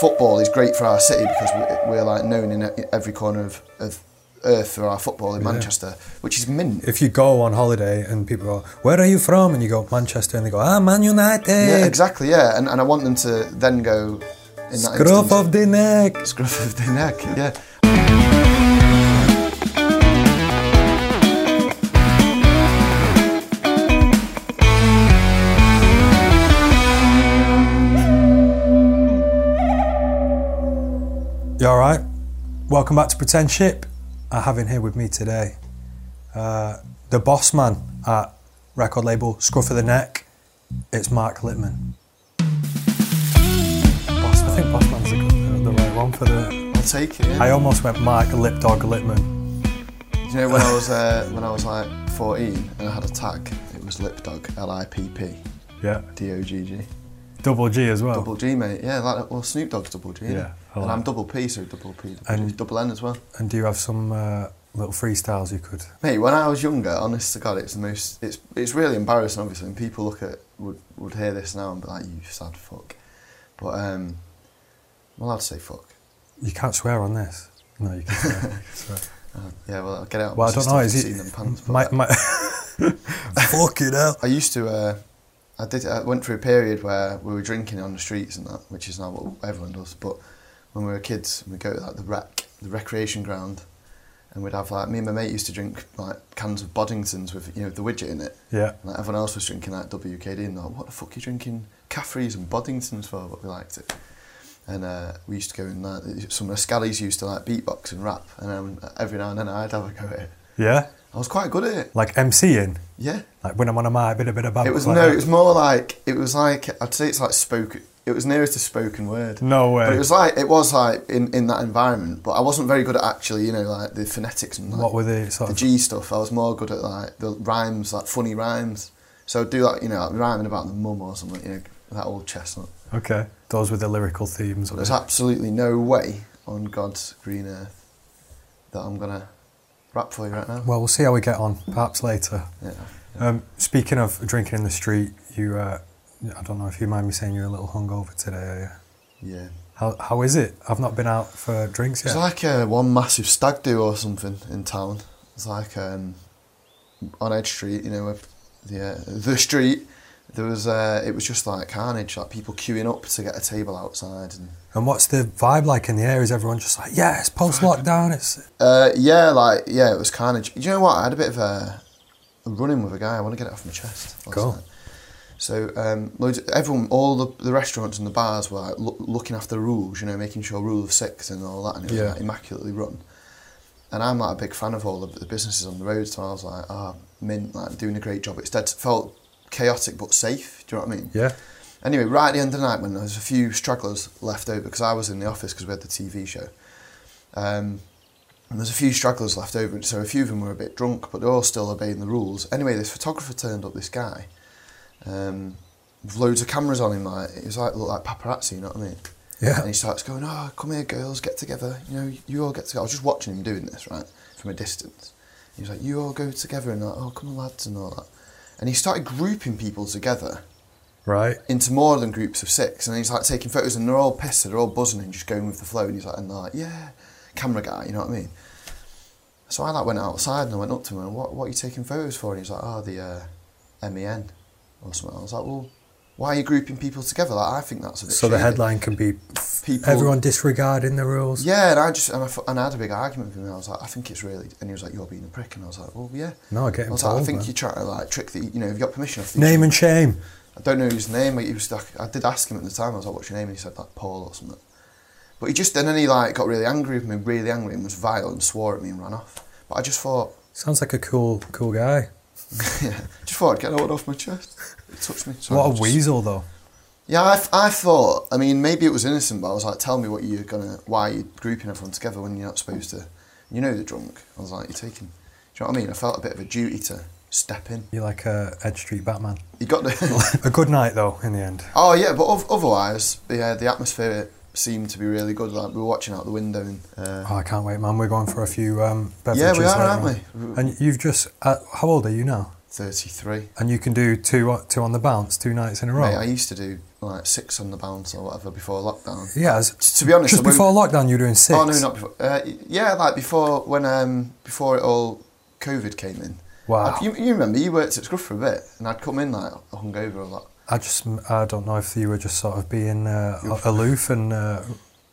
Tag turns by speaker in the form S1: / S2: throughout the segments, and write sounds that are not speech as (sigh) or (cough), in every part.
S1: football is great for our city because we're, we're like known in every corner of, of earth for our football in Manchester, which is mint.
S2: If you go on holiday and people go, "Where are you from?" and you go Manchester, and they go, "Ah, Man United."
S1: Yeah, exactly. Yeah, and, and I want them to then go in that
S2: Scruff
S1: instance-
S2: of the neck.
S1: scruff of the neck. Yeah.
S2: You all right? Welcome back to Pretend Ship. I have in here with me today uh, the boss man at record label Scruff of the Neck. It's Mark Lippman. Boss, I think boss man's the, the right one for the.
S1: I'll take it. Yeah.
S2: I almost went Mark Lip Dog Lippman.
S1: Do you know when I was uh, when I was like 14 and I had a tag? It was Lip Dog, L I P P
S2: Yeah.
S1: D O G G.
S2: Double G as well.
S1: Double G, mate. Yeah, like well, Snoop Dogg's double G.
S2: Yeah,
S1: And I'm double P, so double P, double,
S2: And-
S1: double N as well.
S2: And do you have some uh, little freestyles you could?
S1: Mate, when I was younger, honest to God, it's the most. It's it's really embarrassing, obviously. And people look at would would hear this now and be like, "You sad fuck." But um, I'm allowed to say fuck.
S2: You can't swear on this. No, you can swear. You (laughs) can swear.
S1: Uh, yeah, well, I'll get out.
S2: Well, I don't know. Is it?
S1: pants,
S2: my,
S1: uh,
S2: my (laughs) Fucking hell.
S1: I used to. Uh, I did. I went through a period where we were drinking on the streets and that, which is now what everyone does. But when we were kids, we'd go to like the rec, the recreation ground, and we'd have like me and my mate used to drink like cans of Boddingtons with you know the widget in it.
S2: Yeah.
S1: And, like, everyone else was drinking like WKD and like, what the fuck are you drinking Caffrey's and Boddingtons for? But we liked it. And uh, we used to go in like some of the scallies used to like beatbox and rap, and um, every now and then I'd have a go at it.
S2: Yeah.
S1: I was quite good at it.
S2: Like MCing.
S1: Yeah.
S2: Like when I'm on a mic, bit a bit of
S1: It was
S2: like
S1: no,
S2: that.
S1: it was more like it was like I'd say it's like spoken. It was nearest to spoken word.
S2: No way.
S1: But it was like it was like in, in that environment. But I wasn't very good at actually, you know, like the phonetics and like,
S2: What were the sort
S1: the
S2: of?
S1: G stuff. I was more good at like the rhymes, like funny rhymes. So I'd do like you know, like rhyming about the mum or something, you know, that old chestnut.
S2: Okay. Those were the lyrical themes.
S1: There's
S2: it.
S1: absolutely no way on God's green earth that I'm gonna rap for you right now.
S2: Well, we'll see how we get on. Perhaps later.
S1: Yeah.
S2: Um, speaking of drinking in the street, you. Uh, I don't know if you mind me saying you're a little hungover today. Are you?
S1: Yeah.
S2: How How is it? I've not been out for drinks yet.
S1: It's like uh, one massive stag do or something in town. It's like um, on Edge Street, you know, the uh, (laughs) the street. There was uh, it was just like carnage, like people queuing up to get a table outside, and
S2: and what's the vibe like in the air? Is everyone just like, yeah, it's post lockdown. It's
S1: uh, yeah, like yeah, it was carnage. Do you know what? I had a bit of a, a run in with a guy. I want to get it off my chest.
S2: Cool.
S1: night. So um, loads everyone, all the, the restaurants and the bars were like, loo- looking after the rules, you know, making sure rule of six and all that, and it was
S2: Yeah.
S1: like, immaculately run. And I'm like a big fan of all the, the businesses on the road, so I was like, ah, mint, like doing a great job. It's dead, felt chaotic but safe. Do you know what I mean?
S2: yeah.
S1: Anyway, right at the end of the night when there was a few stragglers left over, because I was in the office because we had the TV show, um, and there's a few stragglers left over, so a few of them were a bit drunk, but they're all still obeying the rules. Anyway, this photographer turned up, this guy, um, with loads of cameras on him, like it was like looked like paparazzi, you know what I mean?
S2: Yeah.
S1: And he starts going, "Oh, come here, girls, get together. You know, you all get together." I was just watching him doing this, right, from a distance. He was like, "You all go together," and like, "Oh, come on, lads," and all that. And he started grouping people together
S2: Right.
S1: into more than groups of six, and he's like taking photos, and they're all pissed, they're all buzzing and just going with the flow, and he's like, and they're like, yeah, camera guy, you know what I mean? So I like went outside and I went up to him and what what are you taking photos for? And he's like, oh, the uh, MEN or something. I was like, well, why are you grouping people together? Like I think that's a bit.
S2: So the headline can be
S1: People-
S2: everyone disregarding the rules.
S1: Yeah, and I just and I, and I had a big argument with him. I was like, I think it's really, and he was like, you're being a prick, and I was like, well, yeah.
S2: No, I get
S1: I was like, I think
S2: man.
S1: you're trying to like trick the, you know, have you've got permission off the
S2: Name and shame.
S1: I don't know his name. but He was like, I did ask him at the time. I was like, "What's your name?" And he said like Paul or something. But he just then and then he like got really angry with me, really angry, and was vile and swore at me and ran off. But I just thought,
S2: Sounds like a cool, cool guy. (laughs)
S1: yeah, just thought I'd get that one off my chest. It touched me. Sorry,
S2: what a
S1: just-
S2: weasel, though.
S1: Yeah, I, I thought. I mean, maybe it was innocent, but I was like, "Tell me what you're gonna, why you're grouping everyone together when you're not supposed to." You know they're drunk. I was like, "You're taking." Do you know what I mean? I felt a bit of a duty to step in.
S2: You're like uh, a Edge Street Batman.
S1: You got the. (laughs)
S2: a good night, though, in the end.
S1: Oh yeah, but otherwise, yeah, the atmosphere seemed to be really good. Like we were watching out the window and uh,
S2: Oh, I can't wait, man. We're going for a few um,
S1: yeah, we are, aren't
S2: on.
S1: we?
S2: And you've just. Uh, how old are you now?
S1: 33.
S2: And you can do two two on the bounce, two nights in a row.
S1: Mate, I used to do like six on the bounce or whatever before lockdown.
S2: yeah, as,
S1: To be honest,
S2: just before lockdown, you were doing six.
S1: Oh no, not before. Uh, yeah, like before when um before it all COVID came in.
S2: Wow.
S1: I- you, you remember you worked at Scruff for a bit, and I'd come in like hungover a lot.
S2: I just I don't know if you were just sort of being uh, aloof and uh,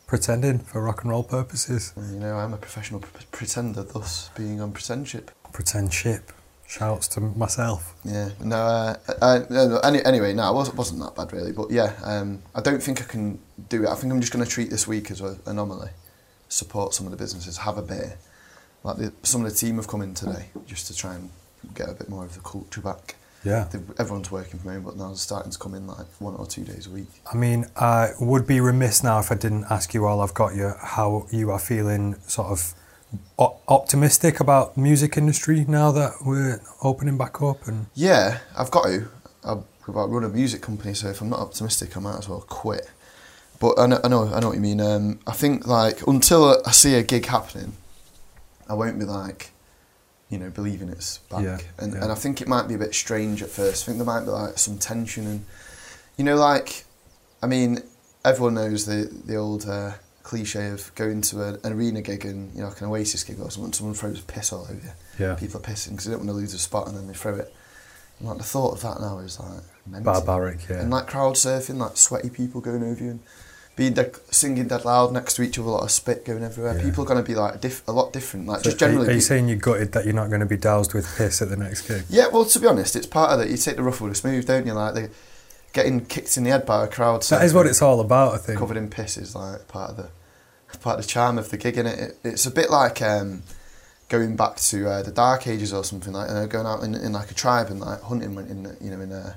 S2: pretending for rock and roll purposes.
S1: You know, I'm a professional pre- pretender, thus being on pretendship.
S2: Pretend ship. Shouts to myself.
S1: Yeah. No. Uh, no, no, any, anyway, no, it wasn't wasn't that bad really. But yeah, um, I don't think I can do it. I think I'm just going to treat this week as an anomaly. Support some of the businesses, have a beer. Like the, some of the team have come in today just to try and get a bit more of the culture back.
S2: Yeah.
S1: Everyone's working from home, but now they're starting to come in like one or two days a week.
S2: I mean, I would be remiss now if I didn't ask you while I've got you how you are feeling sort of o- optimistic about music industry now that we're opening back up and
S1: Yeah, I've got to. I, I run a music company, so if I'm not optimistic, I might as well quit. But I know, I know, I know what you mean. Um, I think like until I see a gig happening, I won't be like, you know, believing it's back.
S2: Yeah,
S1: and
S2: yeah.
S1: and I think it might be a bit strange at first. I think there might be like some tension and, you know, like, I mean, everyone knows the the old uh, cliche of going to a, an arena gig and you know like an Oasis gig or something. Someone throws piss all over you
S2: yeah,
S1: people are pissing because they don't want to lose a spot and then they throw it. And like the thought of that now is like mental.
S2: barbaric. Yeah,
S1: And like crowd surfing, like sweaty people going over you and being singing dead loud next to each other, a lot of spit going everywhere.
S2: Yeah.
S1: People are going to be like diff- a lot different. Like
S2: So
S1: just generally.
S2: Are, you saying you're gutted that you're not going to be doused with piss at the next gig?
S1: yeah, well, to be honest, it's part of it. You take the rough with the smooth, don't you? Like the getting kicked in the head by a crowd.
S2: That is what it's all about, I think.
S1: covered in piss is like part of the part of the charm of the gig. In it, it it's a bit like um, going back to uh, the dark ages or something like you know, going out in, in like a tribe and like hunting in you know in a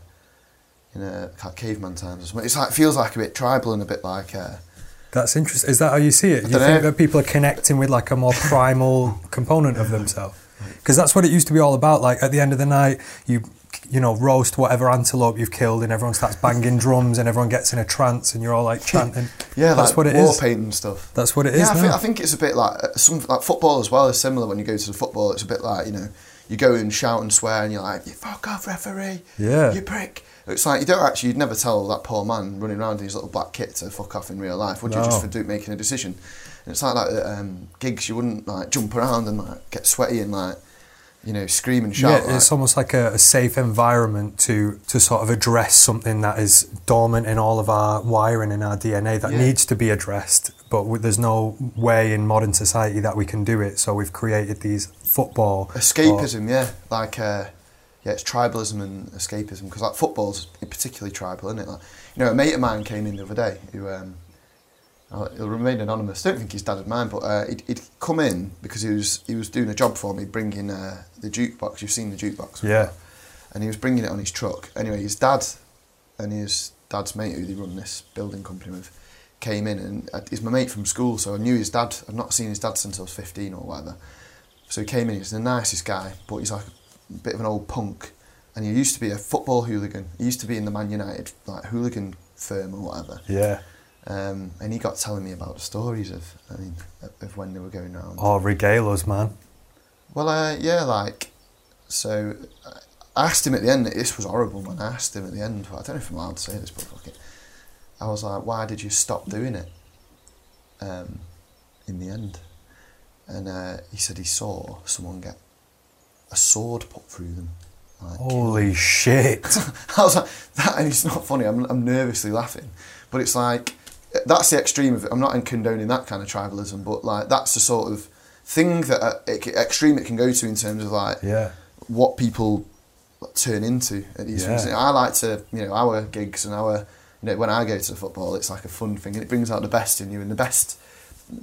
S1: in a like caveman times or something. It's like feels like a bit tribal and a bit like uh,
S2: That's interesting. Is that how you see it? You think that people are connecting with like a more (laughs) primal component of themselves? Because that's what it used to be all about. Like at the end of the night, you you know roast whatever antelope you've killed, and everyone starts banging (laughs) drums, and everyone gets in a trance, and you're all like chanting. (laughs)
S1: yeah,
S2: that's
S1: like
S2: what it
S1: war
S2: is.
S1: paint and stuff.
S2: That's what it is
S1: yeah, I think, I think it's a bit like uh, some like football as well is similar. When you go to the football, it's a bit like you know you go and shout and swear, and you're like, "You fuck off, referee!
S2: Yeah.
S1: you prick!" It's like you don't actually, you'd never tell that poor man running around in his little black kit to fuck off in real life, would you? Just for do, making a decision. And it's like like at, um, gigs, you wouldn't like jump around and like get sweaty and like you know scream and shout.
S2: yeah,
S1: like,
S2: it's almost like a, a safe environment to to sort of address something that is dormant in all of our wiring in our DNA that
S1: Yeah.
S2: needs to be addressed, but w- there's no way in modern society that we can do it. So we've created these football
S1: escapism, yeah, like uh, yeah, it's tribalism and escapism because like football's particularly tribal, isn't it? Like, you know, a mate of mine came in the other day who um, uh, he'll remain anonymous. I don't think his dad had mind, but uh, he'd, he'd come in because he was he was doing a job for me, bringing uh, the jukebox. You've seen the jukebox,
S2: Yeah.
S1: and he was bringing it on his truck. Anyway, his dad and his dad's mate, who they run this building company with, came in, and uh, he's my mate from school, so I knew his dad. I'd not seen his dad since I was fifteen or whatever. So he came in. He's the nicest guy, but he's like a bit of an old punk, and he used to be a football hooligan. He used to be in the Man United like hooligan firm or whatever.
S2: Yeah.
S1: Um, and he got telling me about the stories of, I mean, of when they were going round.
S2: Oh, regale us, man.
S1: Well, uh, yeah, like, so I asked him at the end, this was horrible, man. I asked him at the end, I don't know if I'm allowed to say this, but fuck it. I was like, why did you stop doing it um, in the end? And uh, he said he saw someone get a sword put through them. Like,
S2: Holy shit. (laughs)
S1: I was like, that, and it's not funny, I'm, I'm nervously laughing. But it's like, that's the extreme of it. I'm not condoning that kind of tribalism, but like, that's the sort of thing that uh, it, extreme it can go to in terms of like
S2: yeah.
S1: what people turn into at these
S2: Yeah.
S1: things. I like to, you know, our gigs and our, you know, when I go to the football, it's like a fun thing and it brings out the best in you in the best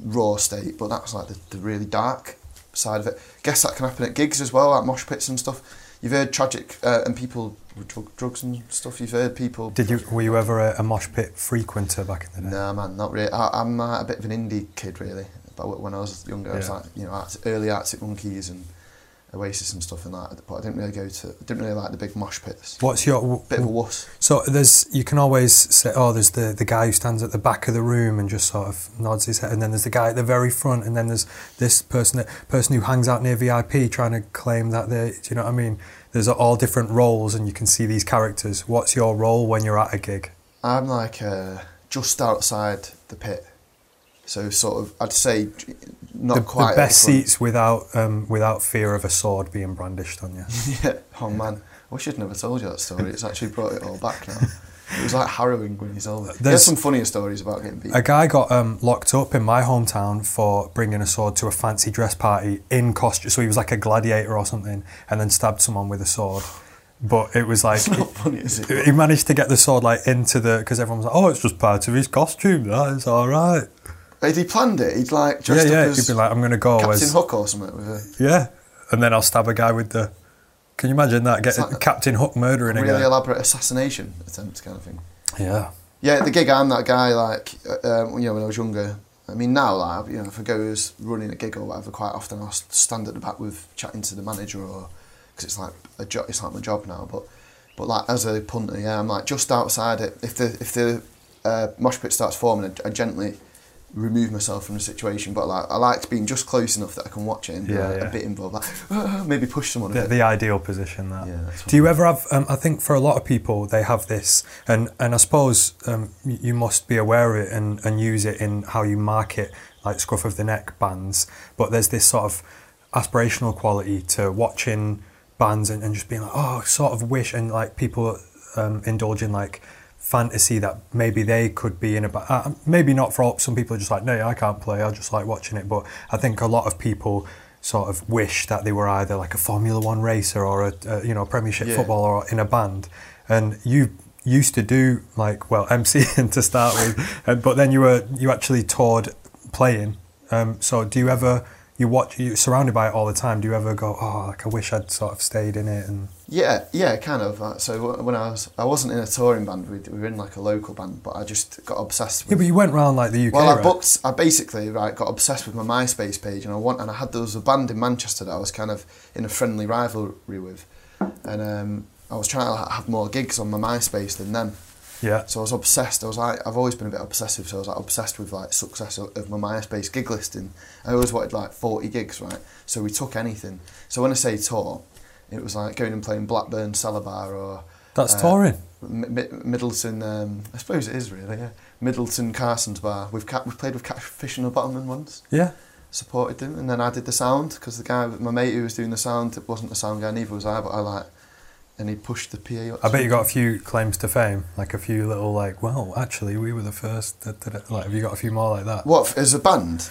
S1: raw state, but that's like the, the really dark side of it. Guess that can happen at gigs as well, like mosh pits and stuff. You've heard tragic, uh, and people with drug, drugs and stuff, you've heard people.
S2: Did you were you ever a, a mosh pit frequenter back in the day?
S1: Nah, man, not really. I, I'm uh, a bit of an indie kid, really. But when I was younger, I was
S2: Yeah.
S1: like, you know, early Arctic Monkeys and Oasis and stuff and that. But I didn't really go to. I didn't really like the big mosh pits.
S2: What's your
S1: Bit of a wuss.
S2: So there's you can always say, oh, there's the, the guy who stands at the back of the room and just sort of nods his head, and then there's the guy at the very front, and then there's this person that person who hangs out near VIP trying to claim that they, do you know what I mean? There's all different roles, and you can see these characters. What's your role when you're at a gig?
S1: I'm like uh, just outside the pit, so sort of I'd say not
S2: the,
S1: quite
S2: the best seats without um, without fear of a sword being brandished on you. (laughs)
S1: yeah. Oh man, I wish I'd never told you that story. It's actually brought it all back now. It was like harrowing when you told it. There's
S2: There's-
S1: some funnier stories about getting beat.
S2: A guy got um, locked up in my hometown for bringing a sword to a fancy dress party in costume. So he was like a gladiator or something, and then stabbed someone with a sword. But it was like
S1: It's not funny, is it?
S2: he managed to get the sword like into the because everyone was like, "Oh, it's just part of his costume. That is all right."
S1: Had he planned it? He'd like
S2: Yeah,
S1: dressed
S2: yeah.
S1: up
S2: He'd be like, "I'm gonna go
S1: Captain
S2: as
S1: Hook or something with
S2: yeah," and then I'll stab a guy with the. Can you imagine that? Get
S1: like-
S2: Captain Hook murdering a
S1: really
S2: guy.
S1: elaborate assassination attempt kind of thing.
S2: Yeah.
S1: Yeah, at the gig, I'm that guy. Like, uh, um, you know, when I was younger. I mean, now, like, you know, if I go as running a gig or whatever, quite often I'll stand at the back with chatting to the manager, or because it's like a job. It's like my job now. But, but like as a punter, yeah, I'm like just outside it. If the if the uh, mosh pit starts forming, I, I gently remove myself from the situation. But like, I like being just close enough that I can watch it and be
S2: Yeah,
S1: like,
S2: yeah.
S1: a bit involved. Like, "Ah," maybe push someone a
S2: the,
S1: bit.
S2: the ideal position that.
S1: Yeah,
S2: Do you ever have? Um, I think for a lot of people, they have this, and and I suppose um, you must be aware of it and, and use it in how you market like scruff of the neck bands. But there's this sort of aspirational quality to watching bands and, and just being like, oh, sort of wish, and like people um, indulge in like fantasy that maybe they could be in a band. Uh, maybe not for all, some people are just like, no, I can't play. I just like watching it. But I think a lot of people sort of wish that they were either like a Formula One racer or a, a you know Premiership
S1: Yeah.
S2: footballer or in a band. And you used to do like well (laughs) MCing (laughs) to start with, and, but then you were you actually toured playing. Um, so do you ever you watch you're surrounded by it all the time? Do you ever go oh like I wish I'd sort of stayed in it and
S1: Yeah, yeah, kind of. Uh, So when I was, I wasn't in a touring band. We, we were in like a local band, but I just got obsessed with yeah,
S2: but you went round like the UK.
S1: well, I
S2: right?
S1: booked. I basically right got obsessed with my MySpace page, and I want, and I had there was a band in Manchester that I was kind of in a friendly rivalry with, and um, I was trying to have more gigs on my MySpace than them.
S2: Yeah.
S1: So I was obsessed. I was like, I've always been a bit obsessive. So I was like obsessed with like success of, of my MySpace gig listing. I always wanted like forty gigs, right? So we took anything. So when I say tour, it was like going and playing Blackburn Cellar Bar or
S2: That's
S1: uh,
S2: touring.
S1: M- Mi- Middleton. Um, I suppose it is really, yeah. Middleton Carson's Bar. We've ca- we've played with Catfish and the Bottlemen once.
S2: Yeah.
S1: Supported them, and then I did the sound because the guy, my mate who was doing the sound, it wasn't the sound guy. Neither was I, but I like, and he pushed the PA. Up
S2: I bet you got a few claims to fame, like a few little like, well, actually, we were the first. da, da, da. Like, have you got a few more like that?
S1: What as a band?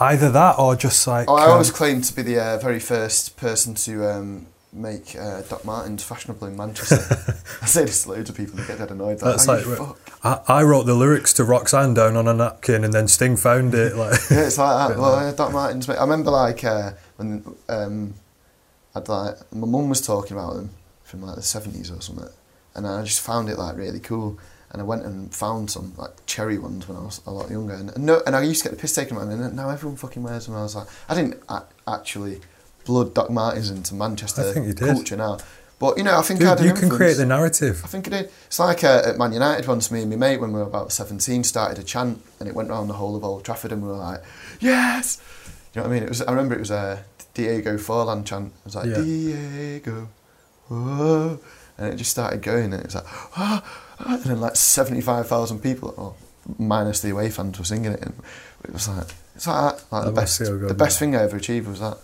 S2: Either that or just like.
S1: Oh, I
S2: um,
S1: always claimed to be the uh, very first person to um, make uh, Doc Martens fashionable in Manchester. (laughs) I say this to loads of people, they get dead annoyed. Like,
S2: That's
S1: "Oh,
S2: like
S1: you fuck."
S2: I, I wrote the lyrics to Roxanne down on a napkin, and then Sting found it. Like, (laughs)
S1: yeah, it's like that. (laughs) Well,
S2: like-
S1: Doc Martens. I remember like uh, when um, I'd like my mum was talking about them from like the seventies or something, and I just found it like really cool. And I went and found some like cherry ones when I was a lot younger, and, and no, and I used to get the piss taken out of me. And now everyone fucking wears them. And I was like, I didn't a- actually blood Doc Martens into Manchester
S2: I did.
S1: culture now, but you know, I think I
S2: dude,
S1: had an
S2: you can create the narrative.
S1: I think it did. It's like uh, at Man United once, me and my mate, when we were about 17, started a chant and it went around the whole of Old Trafford and we were like, yes! You know what I mean? It was. I remember it was a Diego Forlan chant. It was like,
S2: Yeah.
S1: Diego, whoa. And it just started going and it was like, ah, ah, and then like 75,000 people, or minus the away fans, were singing it. And it was like, it's like that. Like
S2: That
S1: the best,
S2: good,
S1: the best thing I ever achieved was that.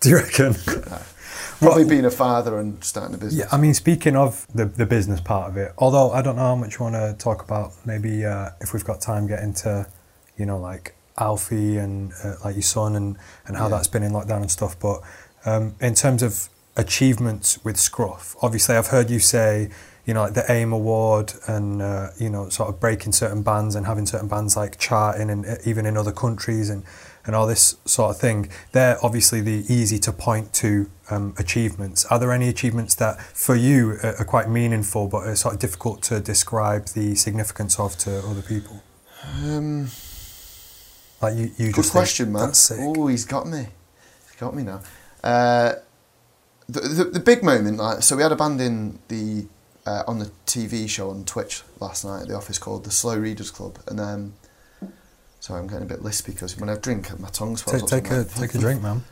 S2: Do you reckon? (laughs)
S1: Probably being a father and starting a business.
S2: Yeah, I mean, speaking of the, the business part of it, although I don't know how much you want to talk about, maybe uh, if we've got time, get into, you know, like Alfie and uh, like your son and, and how
S1: Yeah.
S2: that's been in lockdown and stuff. But um, in terms of achievements with Scruff, obviously I've heard you say, you know, like the AIM Award and, uh, you know, sort of breaking certain bands and having certain bands like charting and uh, even in other countries and, and all this sort of thing. They're obviously the easy to point to um, achievements. Are there any achievements that for you are, are quite meaningful but are sort of difficult to describe the significance of to other people?
S1: Um,
S2: Like you, you
S1: Good
S2: think,
S1: question, man. Oh, he's got me. He's got me now. Uh, the, the, the big moment, like, so we had a band in the uh, on the TV show on Twitch last night at the office called the Slow Readers Club, and um, sorry, I'm getting a bit lispy because when I drink, my tongue swells.
S2: Take,
S1: up
S2: take a
S1: something.
S2: take a (laughs) drink, man.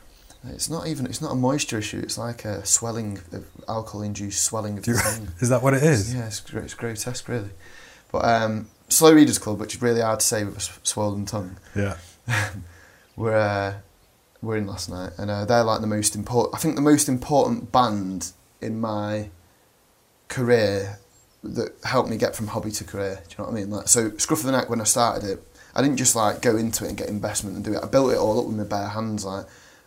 S1: It's not even. It's not a moisture issue. It's like a swelling, of alcohol-induced swelling of the tongue. (laughs)
S2: Is that what it is?
S1: Yeah, it's, it's grotesque, really. But um, Slow Readers Club, which is really hard to say with a swollen tongue,
S2: Yeah. (laughs)
S1: we're uh, we're in last night, and uh, they're like the most important. I think the most important band in my career that helped me get from hobby to career. Do you know what I mean? Like, so Scruff of the Neck when I started it, I didn't just like go into it and get investment and do it. I built it all up with my bare hands, like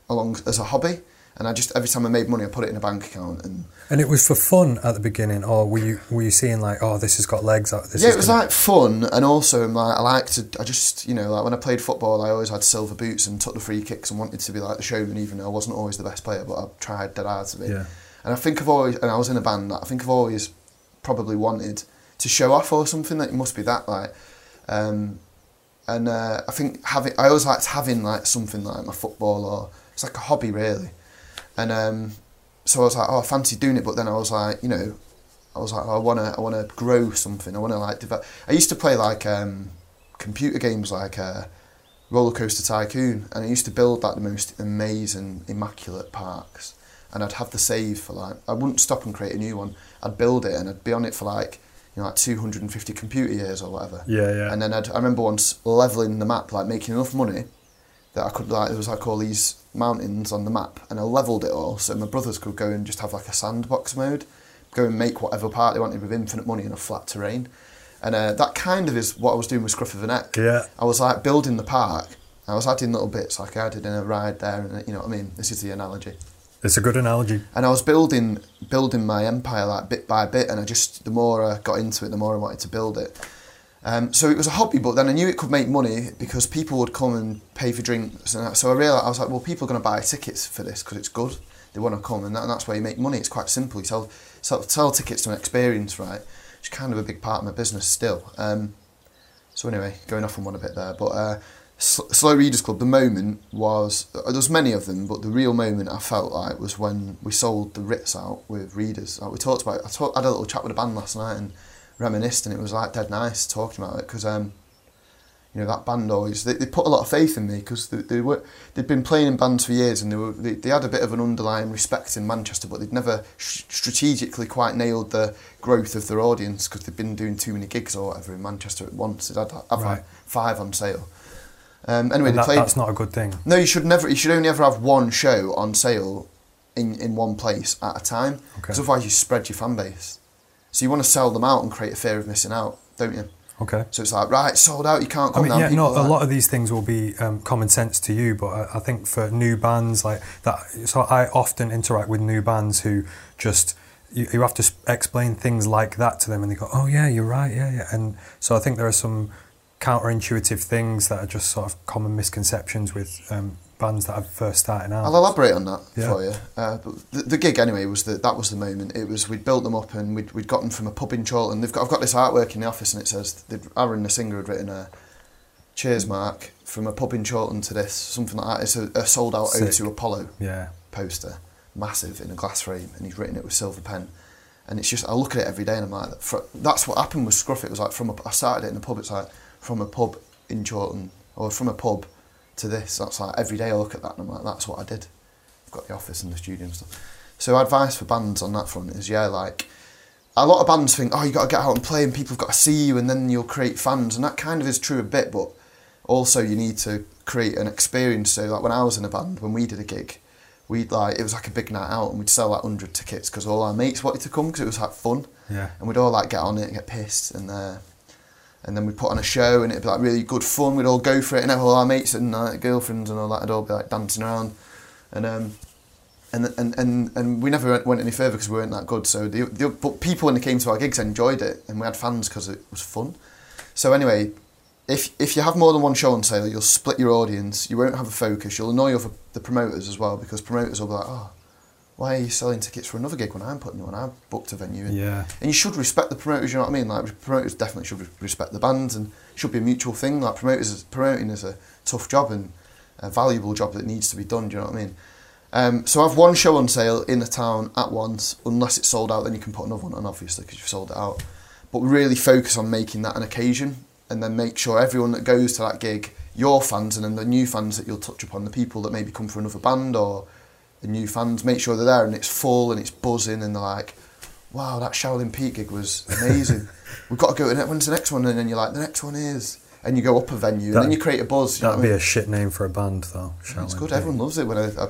S1: along as a hobby. And I just every time I made money, I put it in a bank account, and
S2: And it was for fun at the beginning, or were you were you seeing like, oh, this has got legs? This
S1: yeah, it was
S2: gonna-
S1: like fun, and also like I like to. I just you know like when I played football, I always had silver boots and took the free kicks and wanted to be like the showman, even though I wasn't always the best player, but I tried dead hard to be.
S2: yeah,
S1: And I think I've always, and I was in a band that I think I've always probably wanted to show off or something. That it must be that like, um, and uh, I think having, I always liked having like something like my football or it's like a hobby really, and um, so I was like, oh, I fancy doing it, but then I was like, you know, I was like, oh, I wanna, I wanna grow something. I wanna like develop. I used to play like um, computer games like. Uh, Roller Coaster Tycoon, and I used to build like the most amazing, immaculate parks. And I'd have the save for like I wouldn't stop and create a new one. I'd build it and I'd be on it for like you know like 250 computer years or whatever.
S2: yeah, yeah.
S1: And then I'd, I remember once leveling the map, like making enough money that I could like there was like all these mountains on the map, and I leveled it all so my brothers could go and just have like a sandbox mode, go and make whatever part they wanted with infinite money in a flat terrain, and uh, that kind of is what I was doing with Scruff of the Neck.
S2: yeah,
S1: I was like building the park. I was adding little bits like I added in a ride there, and you know what I mean. This is the analogy.
S2: it's a good analogy.
S1: And I was building building my empire like bit by bit, and I just the more I got into it, the more I wanted to build it. Um, so it was a hobby, but then I knew it could make money because people would come and pay for drinks, and so I realized I was like, well, people are going to buy tickets for this because it's good. They want to come, and, that, and that's where you make money. It's quite simple. You sell, sell sell tickets to an experience, right? Is kind of a big part of my business still. Um, so anyway, going off on one a bit there, but uh, Sl- Slow Readers Club. The moment was uh, there's many of them, but the real moment I felt like was when we sold the Ritz out with readers. Like we talked about, I talked, had a little chat with the band last night and reminisced, and it was like dead nice talking about it because um, you know that band always they, they put a lot of faith in me because they, they were they'd been playing in bands for years and they were they, they had a bit of an underlying respect in Manchester, but they'd never sh- strategically quite nailed the growth of their audience because they'd been doing too many gigs or whatever in Manchester at once. They'd had have
S2: Right.
S1: like five on sale. Um, anyway,
S2: And
S1: they
S2: that,
S1: played.
S2: that's not a good thing.
S1: No, you should never. You should only ever have one show on sale in, in one place at a time.
S2: Okay.
S1: Because otherwise, you spread your fan base. So you want to sell them out and create a fear of missing out, don't you?
S2: Okay.
S1: So it's like right, sold out. You can't
S2: I
S1: come
S2: mean,
S1: down.
S2: yeah,
S1: People
S2: no,
S1: are
S2: a lot of these things will be um, common sense to you, but I, I think for new bands like that, so I often interact with new bands who just you, you have to explain things like that to them, and they go, "Oh yeah, you're right, yeah, yeah." And so I think there are some counterintuitive things that are just sort of common misconceptions with um, bands that are first starting out.
S1: I'll elaborate on that
S2: Yeah.
S1: for you. Uh, but the, the gig anyway was that that was the moment. It was we'd built them up and we'd, we'd got them from a pub in Chorlton. They've got I've got this artwork in the office and it says Aaron the singer had written a cheers mark from a pub in Chorlton to this something like that. It's a, a sold out
S2: Sick.
S1: O2 Apollo
S2: yeah,
S1: poster, massive in a glass frame, and he's written it with silver pen. And it's just I look at it every day and I'm like, that's what happened with Scruff. It was like from a, I started it in a pub. It's like from a pub in Chorlton or from a pub to this. That's like every day I look at that and I'm like, that's what I did. I've got the office and the studio and stuff. So advice for bands on that front is yeah, like a lot of bands think, oh, you got to get out and play and people have got to see you and then you'll create fans, and that kind of is true a bit, but also you need to create an experience. So like when I was in a band, when we did a gig, we'd like it was like a big night out and we'd sell like hundred tickets because all our mates wanted to come because it was like fun,
S2: yeah,
S1: and we'd all like get on it and get pissed and. Uh, and then we'd put on a show and it'd be like really good fun. We'd all go for it and all our mates and uh, girlfriends and all that would all be like dancing around. And um, and and and, and we never went any further because we weren't that good. So the, the but people when they came to our gigs enjoyed it, and we had fans because it was fun. So anyway, if if you have more than one show on sale, you'll split your audience. You won't have a focus. You'll annoy the promoters as well because promoters will be like, oh, why are you selling tickets for another gig when I'm putting one? I've booked a venue. And,
S2: yeah.
S1: and you should respect the promoters. You know what I mean? Like promoters definitely should respect the bands and should be a mutual thing. Like promoters, promoting is a tough job and a valuable job that needs to be done. Do you know what I mean? Um, so have one show on sale in a town at once, unless it's sold out. Then you can put another one on, obviously, because you've sold it out. But really focus on making that an occasion, and then make sure everyone that goes to that gig, your fans, and then the new fans that you'll touch upon, the people that maybe come for another band or the new fans, make sure they're there and it's full and it's buzzing, and they're like, "Wow, that Shaolin Peak gig was amazing. (laughs) We've got to go to the, when's the next one?" And then you're like, "The next one is." And you go up a venue, and then you create a buzz.
S2: That'd
S1: what I
S2: be
S1: mean?
S2: a shit name for a band, though.
S1: It's good.
S2: Peak.
S1: Everyone loves it when I. I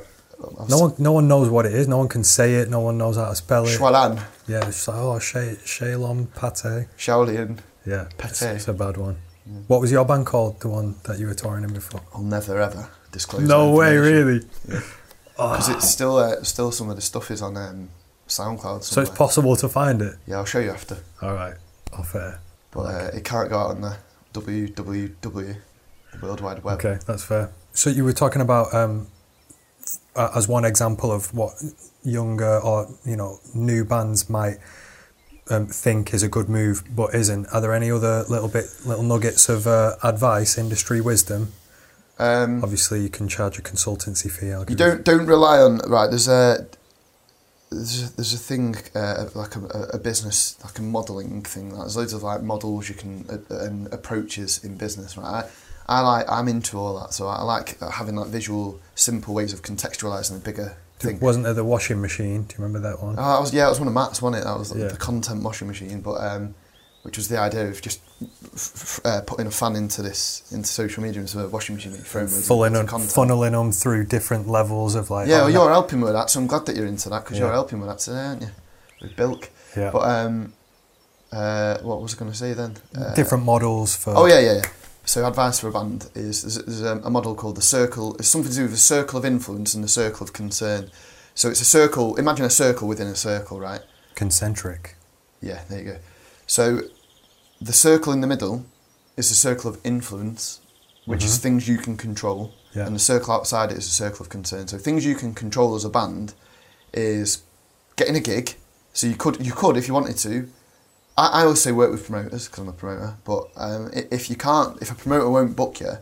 S2: No one, no one knows what it is. No one can say it. No one knows how to spell it.
S1: Schwalan,
S2: Yeah, it's like oh, Shay, Shaylon Pate.
S1: Shaolin.
S2: Yeah,
S1: Pate.
S2: It's, it's a bad one. What was your band called? The one that you were touring in before?
S1: I'll never ever disclose.
S2: No way, really.
S1: Because it's still uh, still some of the stuff is on um, SoundCloud.
S2: So it's possible to find it.
S1: Yeah, I'll show you after.
S2: All right, off air.
S1: But uh, it can't go out on the www, the World Wide Web.
S2: Okay, that's fair. So you were talking about um, as one example of what younger or you know new bands might um, think is a good move, but isn't. Are there any other little bit little nuggets of uh, advice, industry wisdom?
S1: Um,
S2: Obviously, you can charge a consultancy fee. I'll
S1: you don't don't rely on right. There's a there's a, there's a thing uh, like a, a business like a modelling thing. Like, there's loads of like models you can uh, and approaches in business. Right, I, I like I'm into all that. So I like having like visual, simple ways of contextualising the bigger thing.
S2: Wasn't there the washing machine? Do you remember that one?
S1: Oh, that was yeah, it was one of Matt's, wasn't it? That was like
S2: Yeah.
S1: the content washing machine, but um, which was the idea of just f- uh, putting a fan into this into social media into a washing machine, and throwing loads of-
S2: Fulling
S1: loads
S2: them, funneling them through different levels of like.
S1: Yeah,
S2: oh,
S1: well, you're helping with that, so I'm glad that you're into that because
S2: Yeah.
S1: you're helping with that today, aren't you? With Bilk.
S2: yeah.
S1: But um, uh, what was I going to say then? Uh,
S2: different models for.
S1: Oh yeah, yeah, yeah. So advice for a band is there's, there's a, a model called the circle. It's something to do with the circle of influence and the circle of concern. So it's a circle. Imagine a circle within a circle, right?
S2: Concentric.
S1: Yeah, there you go. So the circle in the middle is a circle of influence, which is things you can control,
S2: Mm-hmm. Yeah.
S1: and the circle outside it is a circle of concern. So things you can control as a band is getting a gig. So you could you could if you wanted to. I, I always say work with promoters because I'm a promoter. But um, if you can't, if a promoter won't book you,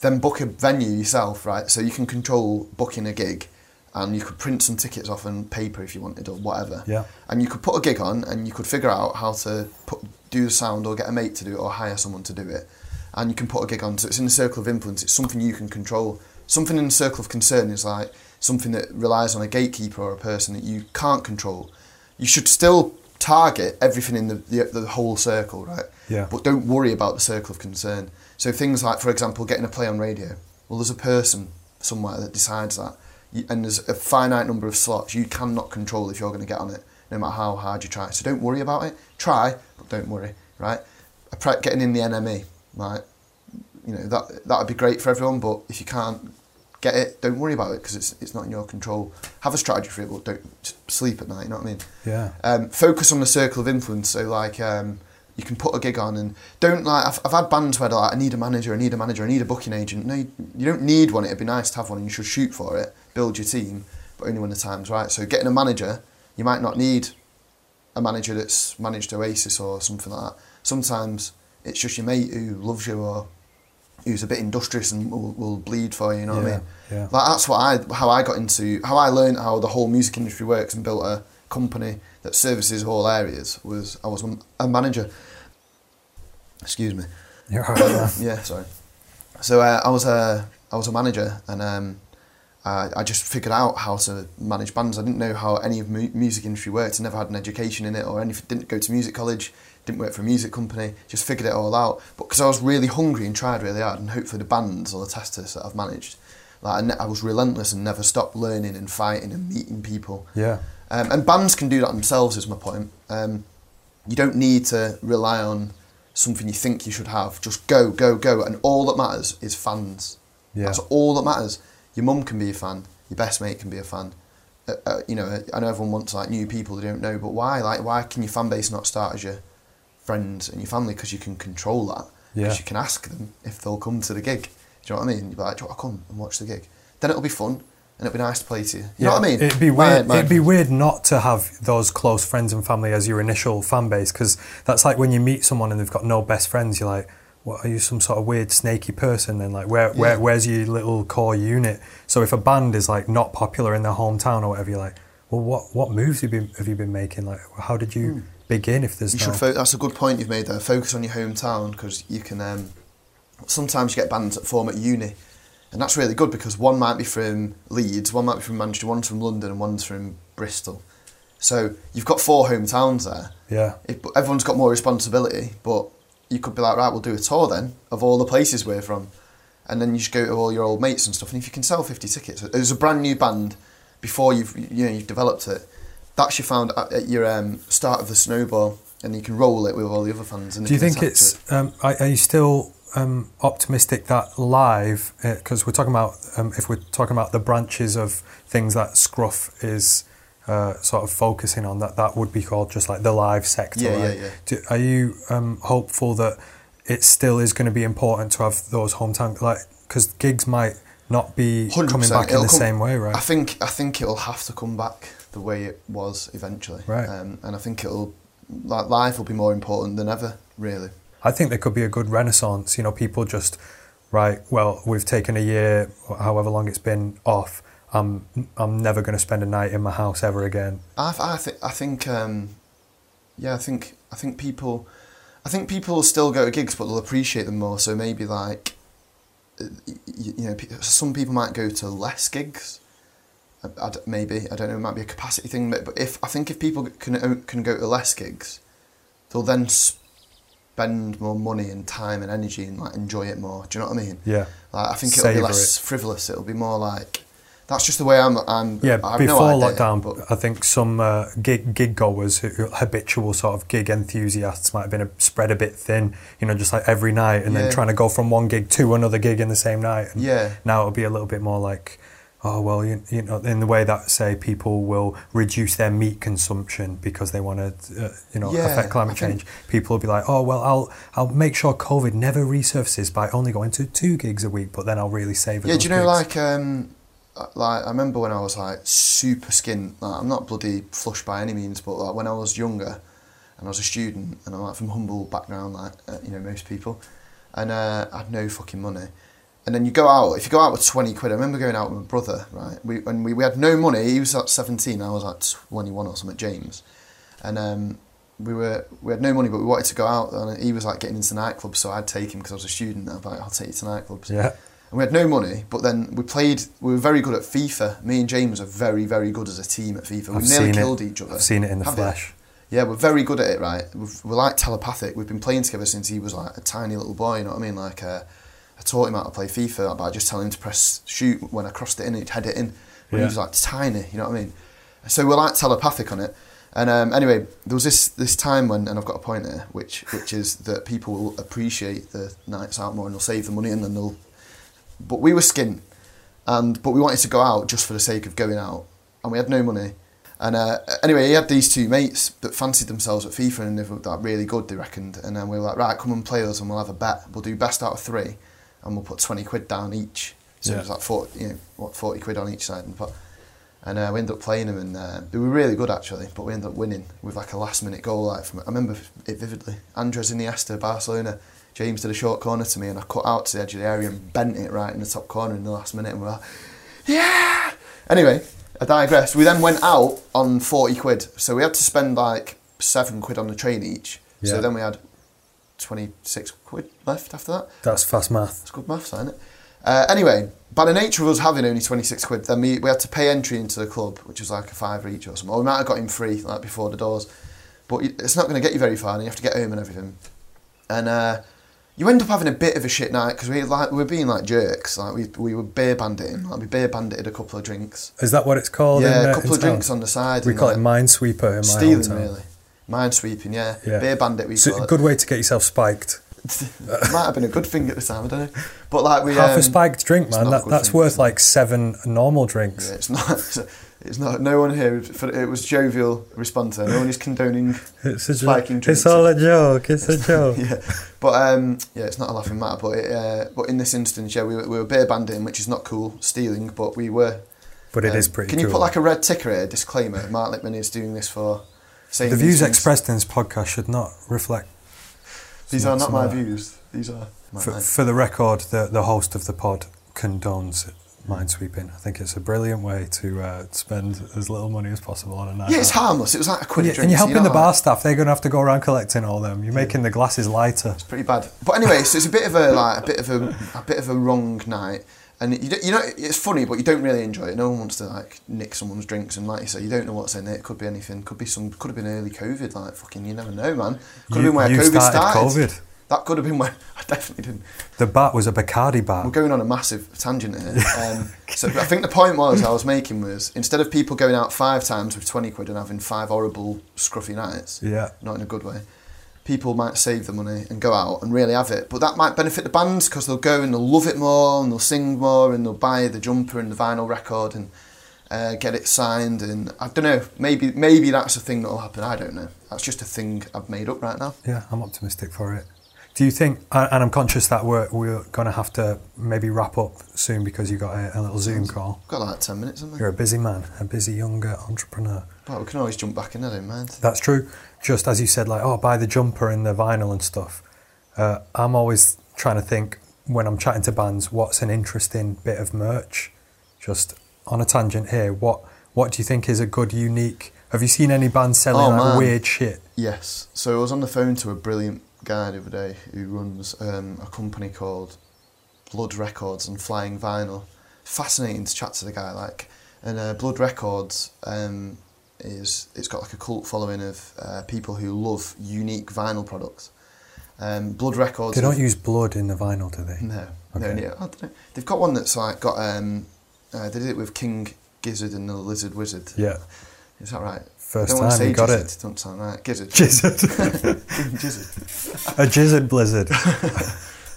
S1: then book a venue yourself, right? So you can control booking a gig, and you could print some tickets off on paper if you wanted or whatever
S2: Yeah.
S1: and you could put a gig on and you could figure out how to put do the sound or get a mate to do it or hire someone to do it. And you can put a gig on. So it's in the circle of influence. It's something you can control. Something in the circle of concern is like something that relies on a gatekeeper or a person that you can't control. You should still target everything in the, the, the whole circle right?
S2: Yeah.
S1: but don't worry about the circle of concern. So things like for example getting a play on radio. Well there's a person somewhere that decides that. And there's a finite number of slots you cannot control if you're going to get on it no matter how hard you try so don't worry about it try but don't worry right getting in the NME right you know that that would be great for everyone but if you can't get it don't worry about it because it's, it's not in your control have a strategy for it but don't sleep at night you know what I mean
S2: Yeah.
S1: um, focus on the circle of influence. So like um, you can put a gig on and don't like. I've, I've had bands where they're like, I need a manager, I need a manager, I need a booking agent. No, you, you don't need one. It'd be nice to have one, and you should shoot for it. Build your team, but only when the time's right. So getting a manager, you might not need a manager that's managed Oasis or something like that. Sometimes it's just your mate who loves you or who's a bit industrious and will, will bleed for you. You know what I mean?
S2: yeah.
S1: Like that's what I how I got into how I learned how the whole music industry works and built a company that services all areas was I was a manager. Excuse me.
S2: You're right.
S1: Yeah, sorry. So uh, I was a I was a manager and um, I, I just figured out how to manage bands. I didn't know how any of mu- music industry worked. I never had an education in it or anything. Didn't go to music college. Didn't work for a music company. Just figured it all out. But because I was really hungry and tried really hard, and hopefully the bands or the testers that I've managed, like I, ne- I was relentless and never stopped learning and fighting and meeting people.
S2: Yeah.
S1: Um, and bands can do that themselves, is my point. Um, you don't need to rely on something you think you should have. Just go, go, go. And all that matters is fans.
S2: Yeah.
S1: That's all that matters. Your mum can be a fan. Your best mate can be a fan. Uh, uh, you know, I know everyone wants like new people they don't know, but why? Like, why can your fan base not start as your friends and your family? Because you can control that.
S2: Yeah.
S1: Because you can ask them if they'll come to the gig. Do you know what I mean? You'd be like, do you want to come and watch the gig? Then it'll be fun and it'll be nice to play to you. You know what I mean?
S2: It'd be
S1: My-
S2: weird.
S1: my-
S2: it'd be weird not to have those close friends and family as your initial fan base because that's like when you meet someone and they've got no best friends. You're like, what are you some sort of weird snaky person then like where, where
S1: Yeah.
S2: where's your little core unit so if a band is like not popular in their hometown or whatever you're like well what what moves have you been have you been making like how did you begin if there's.
S1: You
S2: no
S1: should. Fo- that's a good point you've made there. Focus on your hometown because you can. Um, sometimes you get bands that form at uni, and that's really good because one might be from Leeds, one might be from Manchester, one's from London, and one's from Bristol. So you've got four hometowns there.
S2: yeah
S1: If, but everyone's got more responsibility, but you could be like, right, we'll do a tour then of all the places we're from, and then you just go to all your old mates and stuff. And if you can sell fifty tickets, as a brand new band, before you've you know you've developed it, that's you found at, at your um, start of the snowball, and you can roll it with all the other fans. And
S2: do you think it's um, are, are you still um, optimistic that live because we're talking about um, if we're talking about the branches of things that scruff is uh, sort of focusing on that that would be called just like the live sector
S1: Yeah, yeah,
S2: right?
S1: yeah.
S2: Do, are you um, hopeful that it still is going to be important to have those hometown like because gigs might not be
S1: 100%.
S2: coming back in
S1: It'll
S2: the
S1: come-
S2: same way right
S1: I think I think it'll have to come back the way it was eventually.
S2: Right.
S1: Um, and I think it'll like life will be more important than ever. Really.
S2: I think there could be a good renaissance. You know, people just right. Well, we've taken a year, however long it's been off. I'm I'm never going to spend a night in my house ever again.
S1: I, I think I think um, yeah I think I think people I think people still go to gigs but they'll appreciate them more. So maybe like uh, y- y- you know some people might go to less gigs. I, I maybe I don't know it might be a capacity thing but but if I think if people can can go to less gigs they'll then spend more money and time and energy and like enjoy it more. Do you know what I mean?
S2: Yeah,
S1: like I think it'll be
S2: Savour
S1: less frivolous. It'll be more like that's just the way I'm I'm
S2: yeah. Before
S1: no idea,
S2: lockdown,
S1: but
S2: I think some uh, gig gig goers, who, who- habitual sort of gig enthusiasts, might have been a, spread a bit thin. You know, just like every night, and
S1: Yeah.
S2: then trying to go from one gig to another gig in the same night. And
S1: yeah
S2: Now it'll be a little bit more like, oh well, you, you know, in the way that say people will reduce their meat consumption because they want to, uh, you know,
S1: Yeah,
S2: affect climate change. People will be like, oh well, I'll I'll make sure COVID never resurfaces by only going to two gigs a week, but then I'll really save.
S1: Yeah, do you know, like, um, like I remember when I was like super skint. Like, I'm not bloody flush by any means, but like when I was younger, and I was a student, and I'm like from humble background, like uh, you know most people, and uh, I had no fucking money. And then you go out. If you go out with twenty quid, I remember going out with my brother. Right, we and we, we had no money. He was like seventeen. I was like twenty one or something. James, and um, we were we had no money, but we wanted to go out. And he was like getting into nightclubs, so I'd take him because I was a student. I was like, I'll take you to nightclubs
S2: yeah,
S1: and we had no money, but then we played. We were very good at FIFA. Me and James are very, very good as a team at FIFA.
S2: I've
S1: we nearly killed
S2: it.
S1: each other.
S2: I've seen it in the
S1: Have
S2: flesh.
S1: Yeah, we're very good at it, right? We've, we're like telepathic. We've been playing together since he was like a tiny little boy. You know what I mean? Like, uh, I taught him how to play FIFA by just telling him to press shoot when I crossed it in, he'd head it in. When
S2: Yeah.
S1: he was like tiny, you know what I mean? So we're like telepathic on it. And um, anyway, there was this this time when, and I've got a point here, which which is that people will appreciate the nights out more and they'll save the money and then they'll. But we were skint, and but we wanted to go out just for the sake of going out, and we had no money. And uh, anyway, he had these two mates that fancied themselves at FIFA and they were like, really good, they reckoned. And then we were like, right, come and play us and we'll have a bet. We'll do best out of three and we'll put 20 quid down each. So
S2: Yeah.
S1: it was like 40, you know, what, 40 quid on each side. And, put, and uh, we ended up playing them and uh, they were really good actually, but we ended up winning with like a last minute goal. Like from, I remember it vividly. Andres Iniesta, Barcelona. James did a short corner to me and I cut out to the edge of the area and bent it right in the top corner in the last minute and we we're like, yeah! Anyway, I digress. We then went out on 40 quid. So we had to spend like seven quid on the train each.
S2: Yeah.
S1: So then we had 26 quid left after that.
S2: That's fast math.
S1: It's good maths, isn't it? Uh, anyway, by the nature of us having only 26 quid, then we, we had to pay entry into the club, which was like a fiver each or something. Or we might have got him free, like before the doors. But it's not going to get you very far, and you have to get home and everything. And uh, you end up having a bit of a shit night because we like we were being like jerks. Like we we were beer banditing. Like we beer bandited a couple of drinks.
S2: Is that what it's called?
S1: yeah,
S2: in, uh,
S1: a couple of drinks on the side.
S2: We call
S1: like,
S2: it minesweeper in my
S1: stealing really. Mind sweeping, yeah.
S2: Yeah.
S1: Beer bandit, we
S2: So
S1: call
S2: a
S1: it.
S2: good way to get yourself spiked.
S1: it (laughs) might have been a good thing at the time, I don't know. But like we
S2: Half
S1: um,
S2: a spiked drink, man. That, that's
S1: thing,
S2: worth like seven normal drinks.
S1: Yeah, it's not. (laughs) It's not. No one here. For, it was jovial response. No one is condoning. (laughs)
S2: It's, a
S1: Spiking
S2: joke.
S1: drinks.
S2: it's all a joke. It's a (laughs) joke.
S1: yeah, but um, yeah, it's not a laughing matter. But it, uh, but in this instance, yeah, we were, we were beer banding, which is not cool, stealing, but we were.
S2: But it
S1: um,
S2: is pretty
S1: Can
S2: cool.
S1: you put like a red ticker here, disclaimer? Mark Lippman is doing this for saying
S2: the views expressed in this podcast should not reflect.
S1: These are not my
S2: that.
S1: views. These are my
S2: For, for the record, the, the host of the pod condones minesweeping. I think it's a brilliant way to uh, spend as little money as possible on a night.
S1: Yeah, it's
S2: out.
S1: harmless. It was like a quid
S2: Yeah,
S1: drink.
S2: and you're
S1: so
S2: helping
S1: not
S2: the bar staff. They're going to have to go around collecting all them. You're making the glasses lighter.
S1: It's pretty bad. But anyway, so it's a bit of a like a bit of a, a bit of a wrong night, and you you know it's funny, but you don't really enjoy it. No one wants to like nick someone's drinks, and like you say, you don't know what's in it. It could be anything. Could be some. Could have been early COVID. Like fucking, you never know, man. Could have been where
S2: you
S1: COVID
S2: started
S1: started.
S2: COVID.
S1: That could have been where (laughs) I definitely didn't.
S2: The bat was a Bacardi bat.
S1: We're going on a massive tangent here. (laughs) Um, so I think the point was I was making was instead of people going out five times with twenty quid and having five horrible scruffy nights,
S2: Yeah.
S1: not in a good way. People might save the money and go out and really have it, but that might benefit the bands because they'll go and they'll love it more and they'll sing more and they'll buy the jumper and the vinyl record and uh, get it signed and I don't know. Maybe maybe that's a thing that'll happen. I don't know. That's just a thing I've made up right now.
S2: Yeah, I'm optimistic for it. Do you think, and I'm conscious that we're, we're going to have to maybe wrap up soon because you got a, a little Zoom call.
S1: Got like ten minutes, haven't we?
S2: You're a busy man, a busy younger entrepreneur.
S1: But we can always jump back in. Don't mind.
S2: That's true. Just as you said, like, oh, buy the jumper and the vinyl and stuff. Uh, I'm always trying to think when I'm chatting to bands, what's an interesting bit of merch? Just on a tangent here, what what do you think is a good, unique? Have you seen any bands selling
S1: Oh,
S2: like weird shit?
S1: Yes. So I was on the phone to a brilliant guy the other day who runs um, a company called Blood Records and Flying Vinyl. Fascinating to chat to the guy. Like, and uh, Blood Records um, is it's got like a cult following of uh, people who love unique vinyl products. Um, Blood Records.
S2: They don't
S1: have-
S2: use blood in the vinyl, do they?
S1: no, no,
S2: Okay.
S1: no. I don't know. They've got one that's like got. Um, uh, they did it with King Gizzard and the Lizard Wizard.
S2: Yeah.
S1: Is that right?
S2: First time you got
S1: Gizzard,
S2: it.
S1: Don't sound right. Gizzard.
S2: Gizzard. (laughs)
S1: Gizzard.
S2: a jizzard blizzard. (laughs)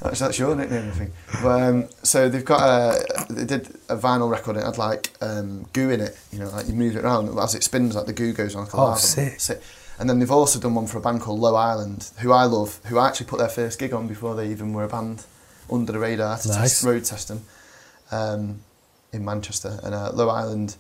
S1: That's, that's your nickname, I think. But, um, so they've got a, they did a vinyl record and it had like um, goo in it, you know, like you move it around as it spins, like the goo goes on. Like a
S2: Oh,
S1: lava.
S2: sick.
S1: And then they've also done one for a band called Low Island, who I love, who I actually put their first gig on before they even were a band under the radar to
S2: Nice.
S1: test, road test them um, in Manchester. And uh, Low Island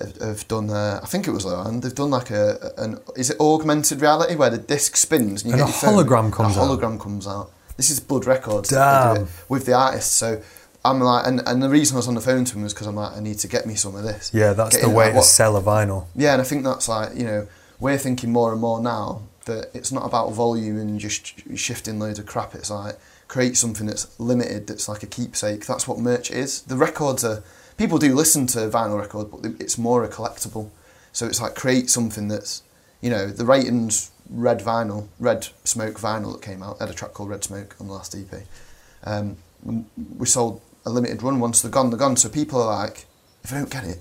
S1: have, have done, uh, I think it was Low they've done like a, an, is it augmented reality where the disc spins and you
S2: And
S1: get
S2: a
S1: phone
S2: hologram
S1: and
S2: comes
S1: a
S2: out.
S1: hologram comes out. This is Blood Records
S2: Damn.
S1: it with the artist. So I'm like, and, and the reason I was on the phone to him was because I'm like, I need to get me some of this.
S2: Yeah, that's
S1: Get
S2: the way
S1: like,
S2: to
S1: what-
S2: sell a vinyl.
S1: Yeah, and I think that's like, you know, we're thinking more and more now that it's not about volume and just shifting loads of crap. It's like create something that's limited, that's like a keepsake. That's what merch is. The records are, people do listen to vinyl record, but it's more a collectible. So it's like create something that's, you know, the ratings red vinyl, red smoke vinyl that came out, had a track called Red Smoke on the last EP. Um, we sold a limited run once they're gone, they're gone. So people are like, if I don't get it,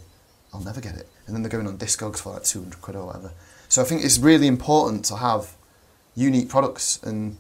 S1: I'll never get it. And then they're going on Discogs for like 200 quid or whatever. So I think it's really important to have unique products and,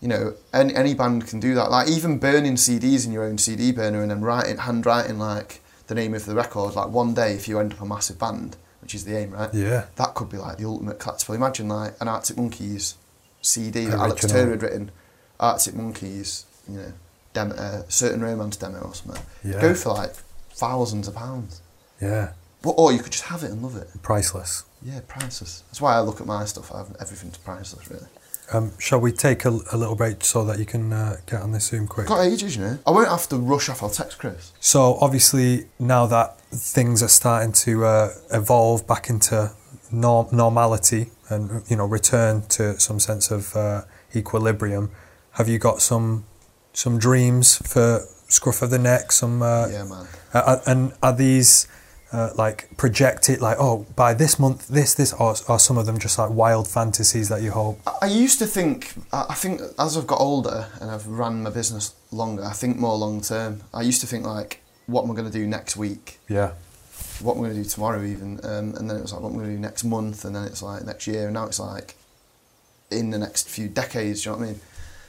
S1: you know, any, any band can do that. Like even burning CDs in your own CD burner and then writing, handwriting like the name of the record. Like one day if you end up a massive band, which is the aim, right?
S2: Yeah.
S1: That could be like the ultimate collectible. Imagine like an Arctic Monkeys CD that Alex Turner had written. Arctic Monkeys, you know, demo, uh, certain romance demo or something.
S2: Yeah.
S1: Go for like thousands of pounds.
S2: Yeah.
S1: But, or you could just have it and love it.
S2: Priceless.
S1: Yeah, priceless. That's why I look at my stuff. I have everything's priceless, really.
S2: Um, shall we take a, a little break so that you can uh, get on this Zoom quick?
S1: Got ages, you know. I won't have to rush off. I'll text Chris.
S2: So obviously now that things are starting to uh, evolve back into norm- normality and you know return to some sense of uh, equilibrium, have you got some some dreams for Scruff of the Neck? Some uh,
S1: yeah, man.
S2: and are these uh, like it like oh by this month this this or are some of them just like wild fantasies that you hope?
S1: I, used to think. I, I think as I've got older and I've ran my business longer, I think more long term. I used to think like, what am I going to do next week?
S2: Yeah.
S1: What am I going to do tomorrow? Even, um, and then it was like, what am I going to do next month? And then it's like next year. And now it's like, in the next few decades. Do you know what I mean?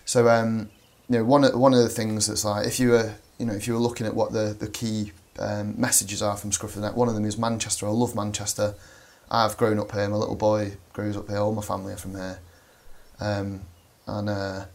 S1: So, um, you know, one of one of the things that's like, if you were, you know, if you were looking at what the the key um, messages are from Scruff of the Neck, one of them is Manchester. I love Manchester. I've grown up here. My little boy grows up here. All my family are from here. Um, and uh,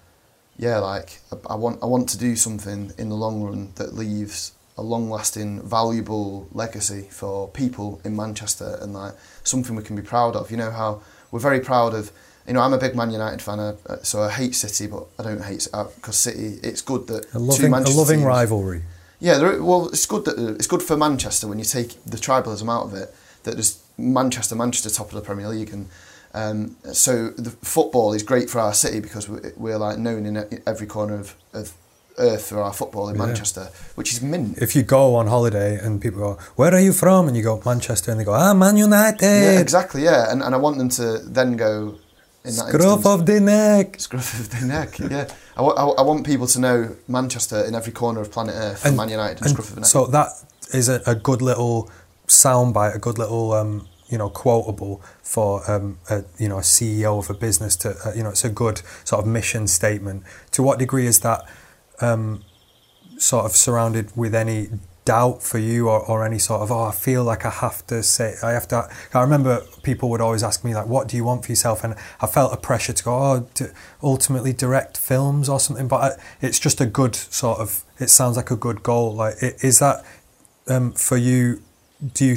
S1: yeah, like I, I want I want to do something in the long run that leaves a long-lasting, valuable legacy for people in Manchester, and like something we can be proud of. You know how we're very proud of you know, I'm a big Man United fan, uh, uh, so I hate City, but I don't hate because City. It's good that
S2: A loving, a loving
S1: teams-
S2: rivalry.
S1: Yeah, there, well, it's good that it's good for Manchester when you take the tribalism out of it. That there's Manchester, Manchester top of the Premier League, and um, so the football is great for our city because we- we're like known in every corner of, of earth for our football in
S2: Yeah.
S1: Manchester, which is mint.
S2: If you go on holiday and people go, "Where are you from?" and you go Manchester, and they go, "Ah, Man United."
S1: Yeah, exactly. Yeah, and, and I want them to then go in that
S2: Scruff
S1: instance-
S2: of the neck.
S1: scruff of the neck. Yeah, I wa- I wa- I want people to know Manchester in every corner of planet Earth for
S2: And-
S1: Man United and,
S2: And
S1: scruff of
S2: so that is a, a good little soundbite, a good little um, you know quotable for um, a you know a CEO of a business to uh, you know it's a good sort of mission statement. To what degree is that um, sort of surrounded with any doubt for you or, or any sort of oh I feel like I have to say I have to I remember people would always ask me like what do you want for yourself? And I felt a pressure to go oh to ultimately direct films or something but I, it's just a good sort of it sounds like a good goal like is that um, for you do you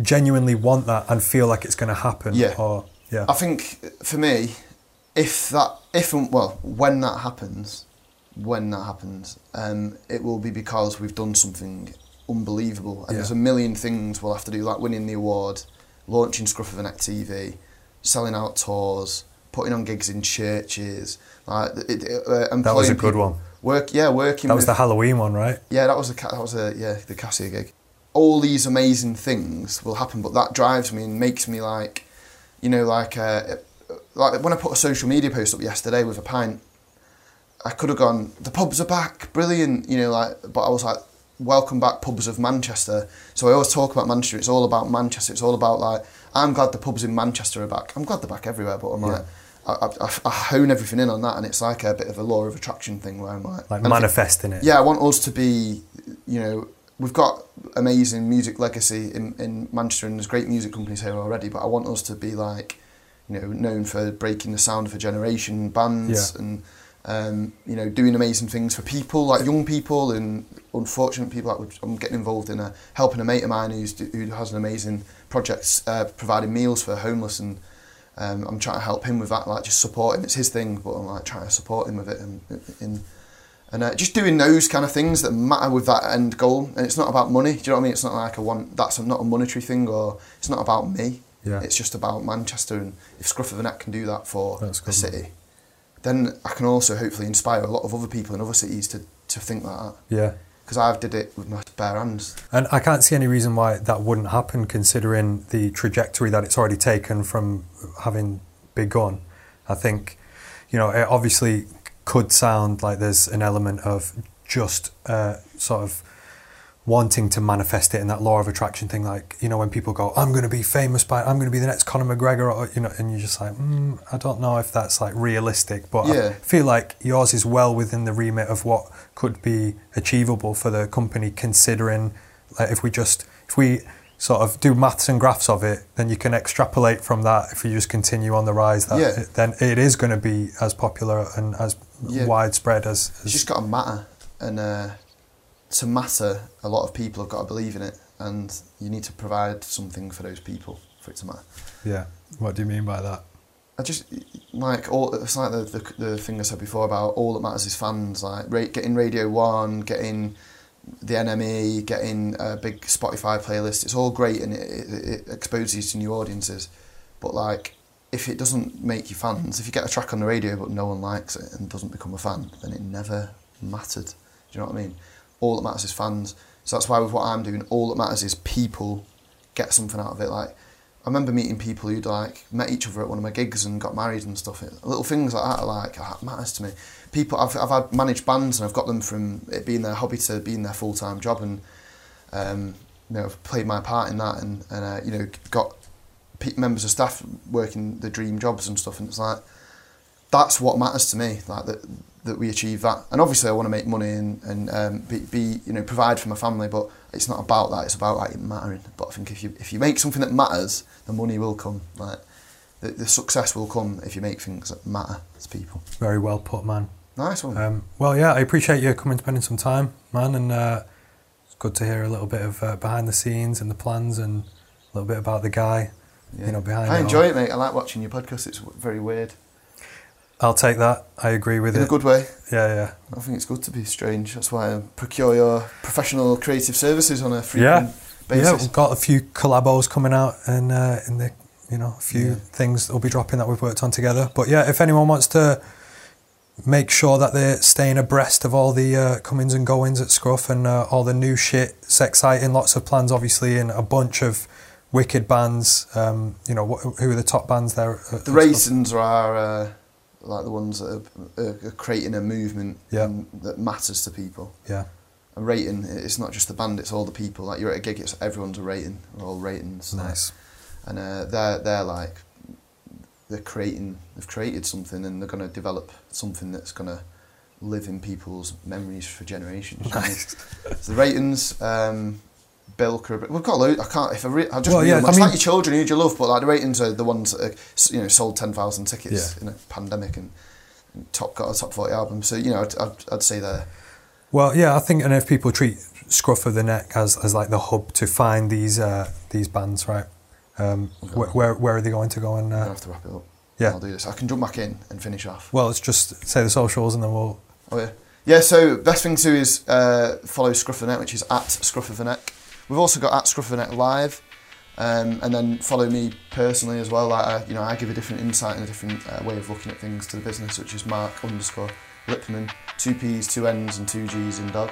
S2: genuinely want that and feel like it's going to happen?
S1: Yeah.
S2: or yeah.
S1: I think for me, if that, if and well, when that happens, when that happens, um, it will be because we've done something unbelievable, and
S2: Yeah.
S1: there's a million things we'll have to do, like winning the award, launching Scruff of the Neck TV, selling out tours, putting on gigs in churches, like it, it, uh,
S2: that was a good
S1: people-
S2: one
S1: Work, yeah, working.
S2: that was
S1: with,
S2: the Halloween one right
S1: yeah, that was a that was a yeah the Cassia gig. All these amazing things will happen, but that drives me and makes me like, you know, like uh, like when I put a social media post up yesterday with a pint, I could have gone the pubs are back, brilliant, you know, like, but I was like, welcome back pubs of Manchester. So I always talk about Manchester. It's all about Manchester. It's all about like I'm glad the pubs in Manchester are back. I'm glad they're back everywhere, but I'm
S2: Yeah.
S1: like. I, I, I hone everything in on that, and it's like a bit of a law of attraction thing where I'm like,
S2: like
S1: I think-
S2: manifesting it
S1: yeah, I want us to be, you know, we've got amazing music legacy in, in Manchester and there's great music companies here already, but I want us to be like, you know, known for breaking the sound of a generation, bands
S2: Yeah.
S1: and, um, you know, doing amazing things for people, like young people and unfortunate people. Like I'm getting involved in a, helping a mate of mine who's, who has an amazing project, uh, providing meals for homeless and um, I'm trying to help him with that, like just support him. It's his thing, but I'm like trying to support him with it and in and uh, just doing those kind of things that matter with that end goal. And it's not about money. Do you know what I mean? It's not like a one. That's not a monetary thing, or it's not about me.
S2: Yeah.
S1: It's just about Manchester, and if Scruff of the Neck can do that for
S2: good,
S1: city, then I can also hopefully inspire a lot of other people in other cities to, to think like that.
S2: yeah
S1: Because I've did it with my bare hands.
S2: And I can't see any reason why that wouldn't happen, considering the trajectory that it's already taken from having begun. I think, you know, it obviously could sound like there's an element of just uh, sort of wanting to manifest it in that law of attraction thing. Like, you know, when people go, I'm going to be famous by, I'm going to be the next Conor McGregor, or, you know, and you're just like, mm, I don't know if that's like realistic, but I feel like yours is well within the remit of what could be achievable for the company, considering like if we just, if we sort of do maths and graphs of it, then you can extrapolate from that. If you just continue on the rise, that
S1: Yeah.
S2: it, then it is going to be as popular and as
S1: Yeah.
S2: widespread as,
S1: It's
S2: as
S1: just got to matter, and uh, to matter, a lot of people have got to believe in it, and you need to provide something for those people for it to matter.
S2: yeah. What do you mean by that?
S1: I just like all. It's like the, the the thing I said before about all that matters is fans. Like ra- getting Radio One, getting the NME, getting a big Spotify playlist. It's all great and it, it, it exposes you to new audiences. But like, if it doesn't make you fans, if you get a track on the radio but no one likes it and doesn't become a fan, then it never mattered. Do you know what I mean? All that matters is fans. So that's why with what I'm doing, all that matters is people get something out of it. Like I remember meeting people who'd like met each other at one of my gigs and got married and stuff. Little things like that are like that matters to me. People I've I've had managed bands and I've got them from it being their hobby to being their full time job and um, you know I've played my part in that and and uh, you know got members of staff working the dream jobs and stuff and it's like that's what matters to me like that that we achieve that. And obviously I want to make money and and um, be, be you know provide for my family but it's not about that. It's about like it mattering. But I think if you if you make something that matters the money will come like the, the success will come if you make things that matter to people.
S2: Very well put, man.
S1: nice one.
S2: Um, well, yeah, I appreciate you coming, spending some time, man, and uh, it's good to hear a little bit of uh, behind the scenes and the plans and a little bit about the guy,
S1: Yeah.
S2: you know, behind
S1: I
S2: it
S1: enjoy
S2: all.
S1: it mate. I like watching your podcast. It's very weird
S2: I'll take that. I agree with
S1: in
S2: it.
S1: a good way.
S2: yeah, yeah.
S1: I think it's good to be strange. That's why I procure your professional creative services on a
S2: Yeah.
S1: frequent
S2: Yeah,
S1: basis.
S2: we've got a few collabos coming out and uh, in the you know a few
S1: Yeah.
S2: things that will be dropping that we've worked on together. But yeah, if anyone wants to make sure that they're staying abreast of all the uh, comings and goings at Scruff and uh, all the new shit, it's exciting. Lots of plans, obviously, and a bunch of wicked bands. Um, you know, wh- who are the top bands there?
S1: The raisins are uh, like the ones that are, are, creating a movement
S2: Yeah.
S1: that matters to people.
S2: Yeah,
S1: A rating, it's not just the band, it's all the people. Like you're at a gig, it's everyone's a rating. We're all ratings.
S2: nice.
S1: And uh, they're they're like they're creating. They've created something, and they're going to develop something that's going to live in people's memories for generations. (laughs)
S2: Nice.
S1: So the ratings, um, Bilk, are- we've got a load. I can't. If I, re- I just
S2: Well,
S1: read
S2: yeah,
S1: them.
S2: I
S1: It's
S2: mean-
S1: like your children who you love, but like the ratings are the ones that are, you know sold ten thousand tickets
S2: Yeah.
S1: in a pandemic and, and top got a top forty album. So you know I'd, I'd, I'd say they're
S2: Well, yeah, I think, and if people treat Scruff of the Neck as, as like the hub to find these uh, these bands, right? Um, wh- where where are they going to go? And uh,
S1: have to wrap it up.
S2: yeah.
S1: I'll do this. I can jump back in and finish off.
S2: well, let's just say the socials, and then we'll.
S1: Oh yeah. Yeah, so best thing to do is uh, follow Scruff of the Neck, which is at Scruff of the Neck. We've also got at Scruff of the Neck Live, um, and then follow me personally as well. Like, I, you know, I give a different insight and a different uh, way of looking at things to the business, which is Mark underscore Lippman, two P's, two N's, and two G's in dog.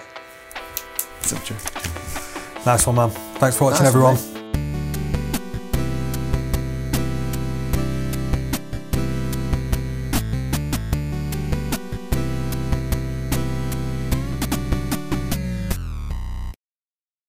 S2: Nice one, man. Thanks for watching,
S1: Nice
S2: everyone.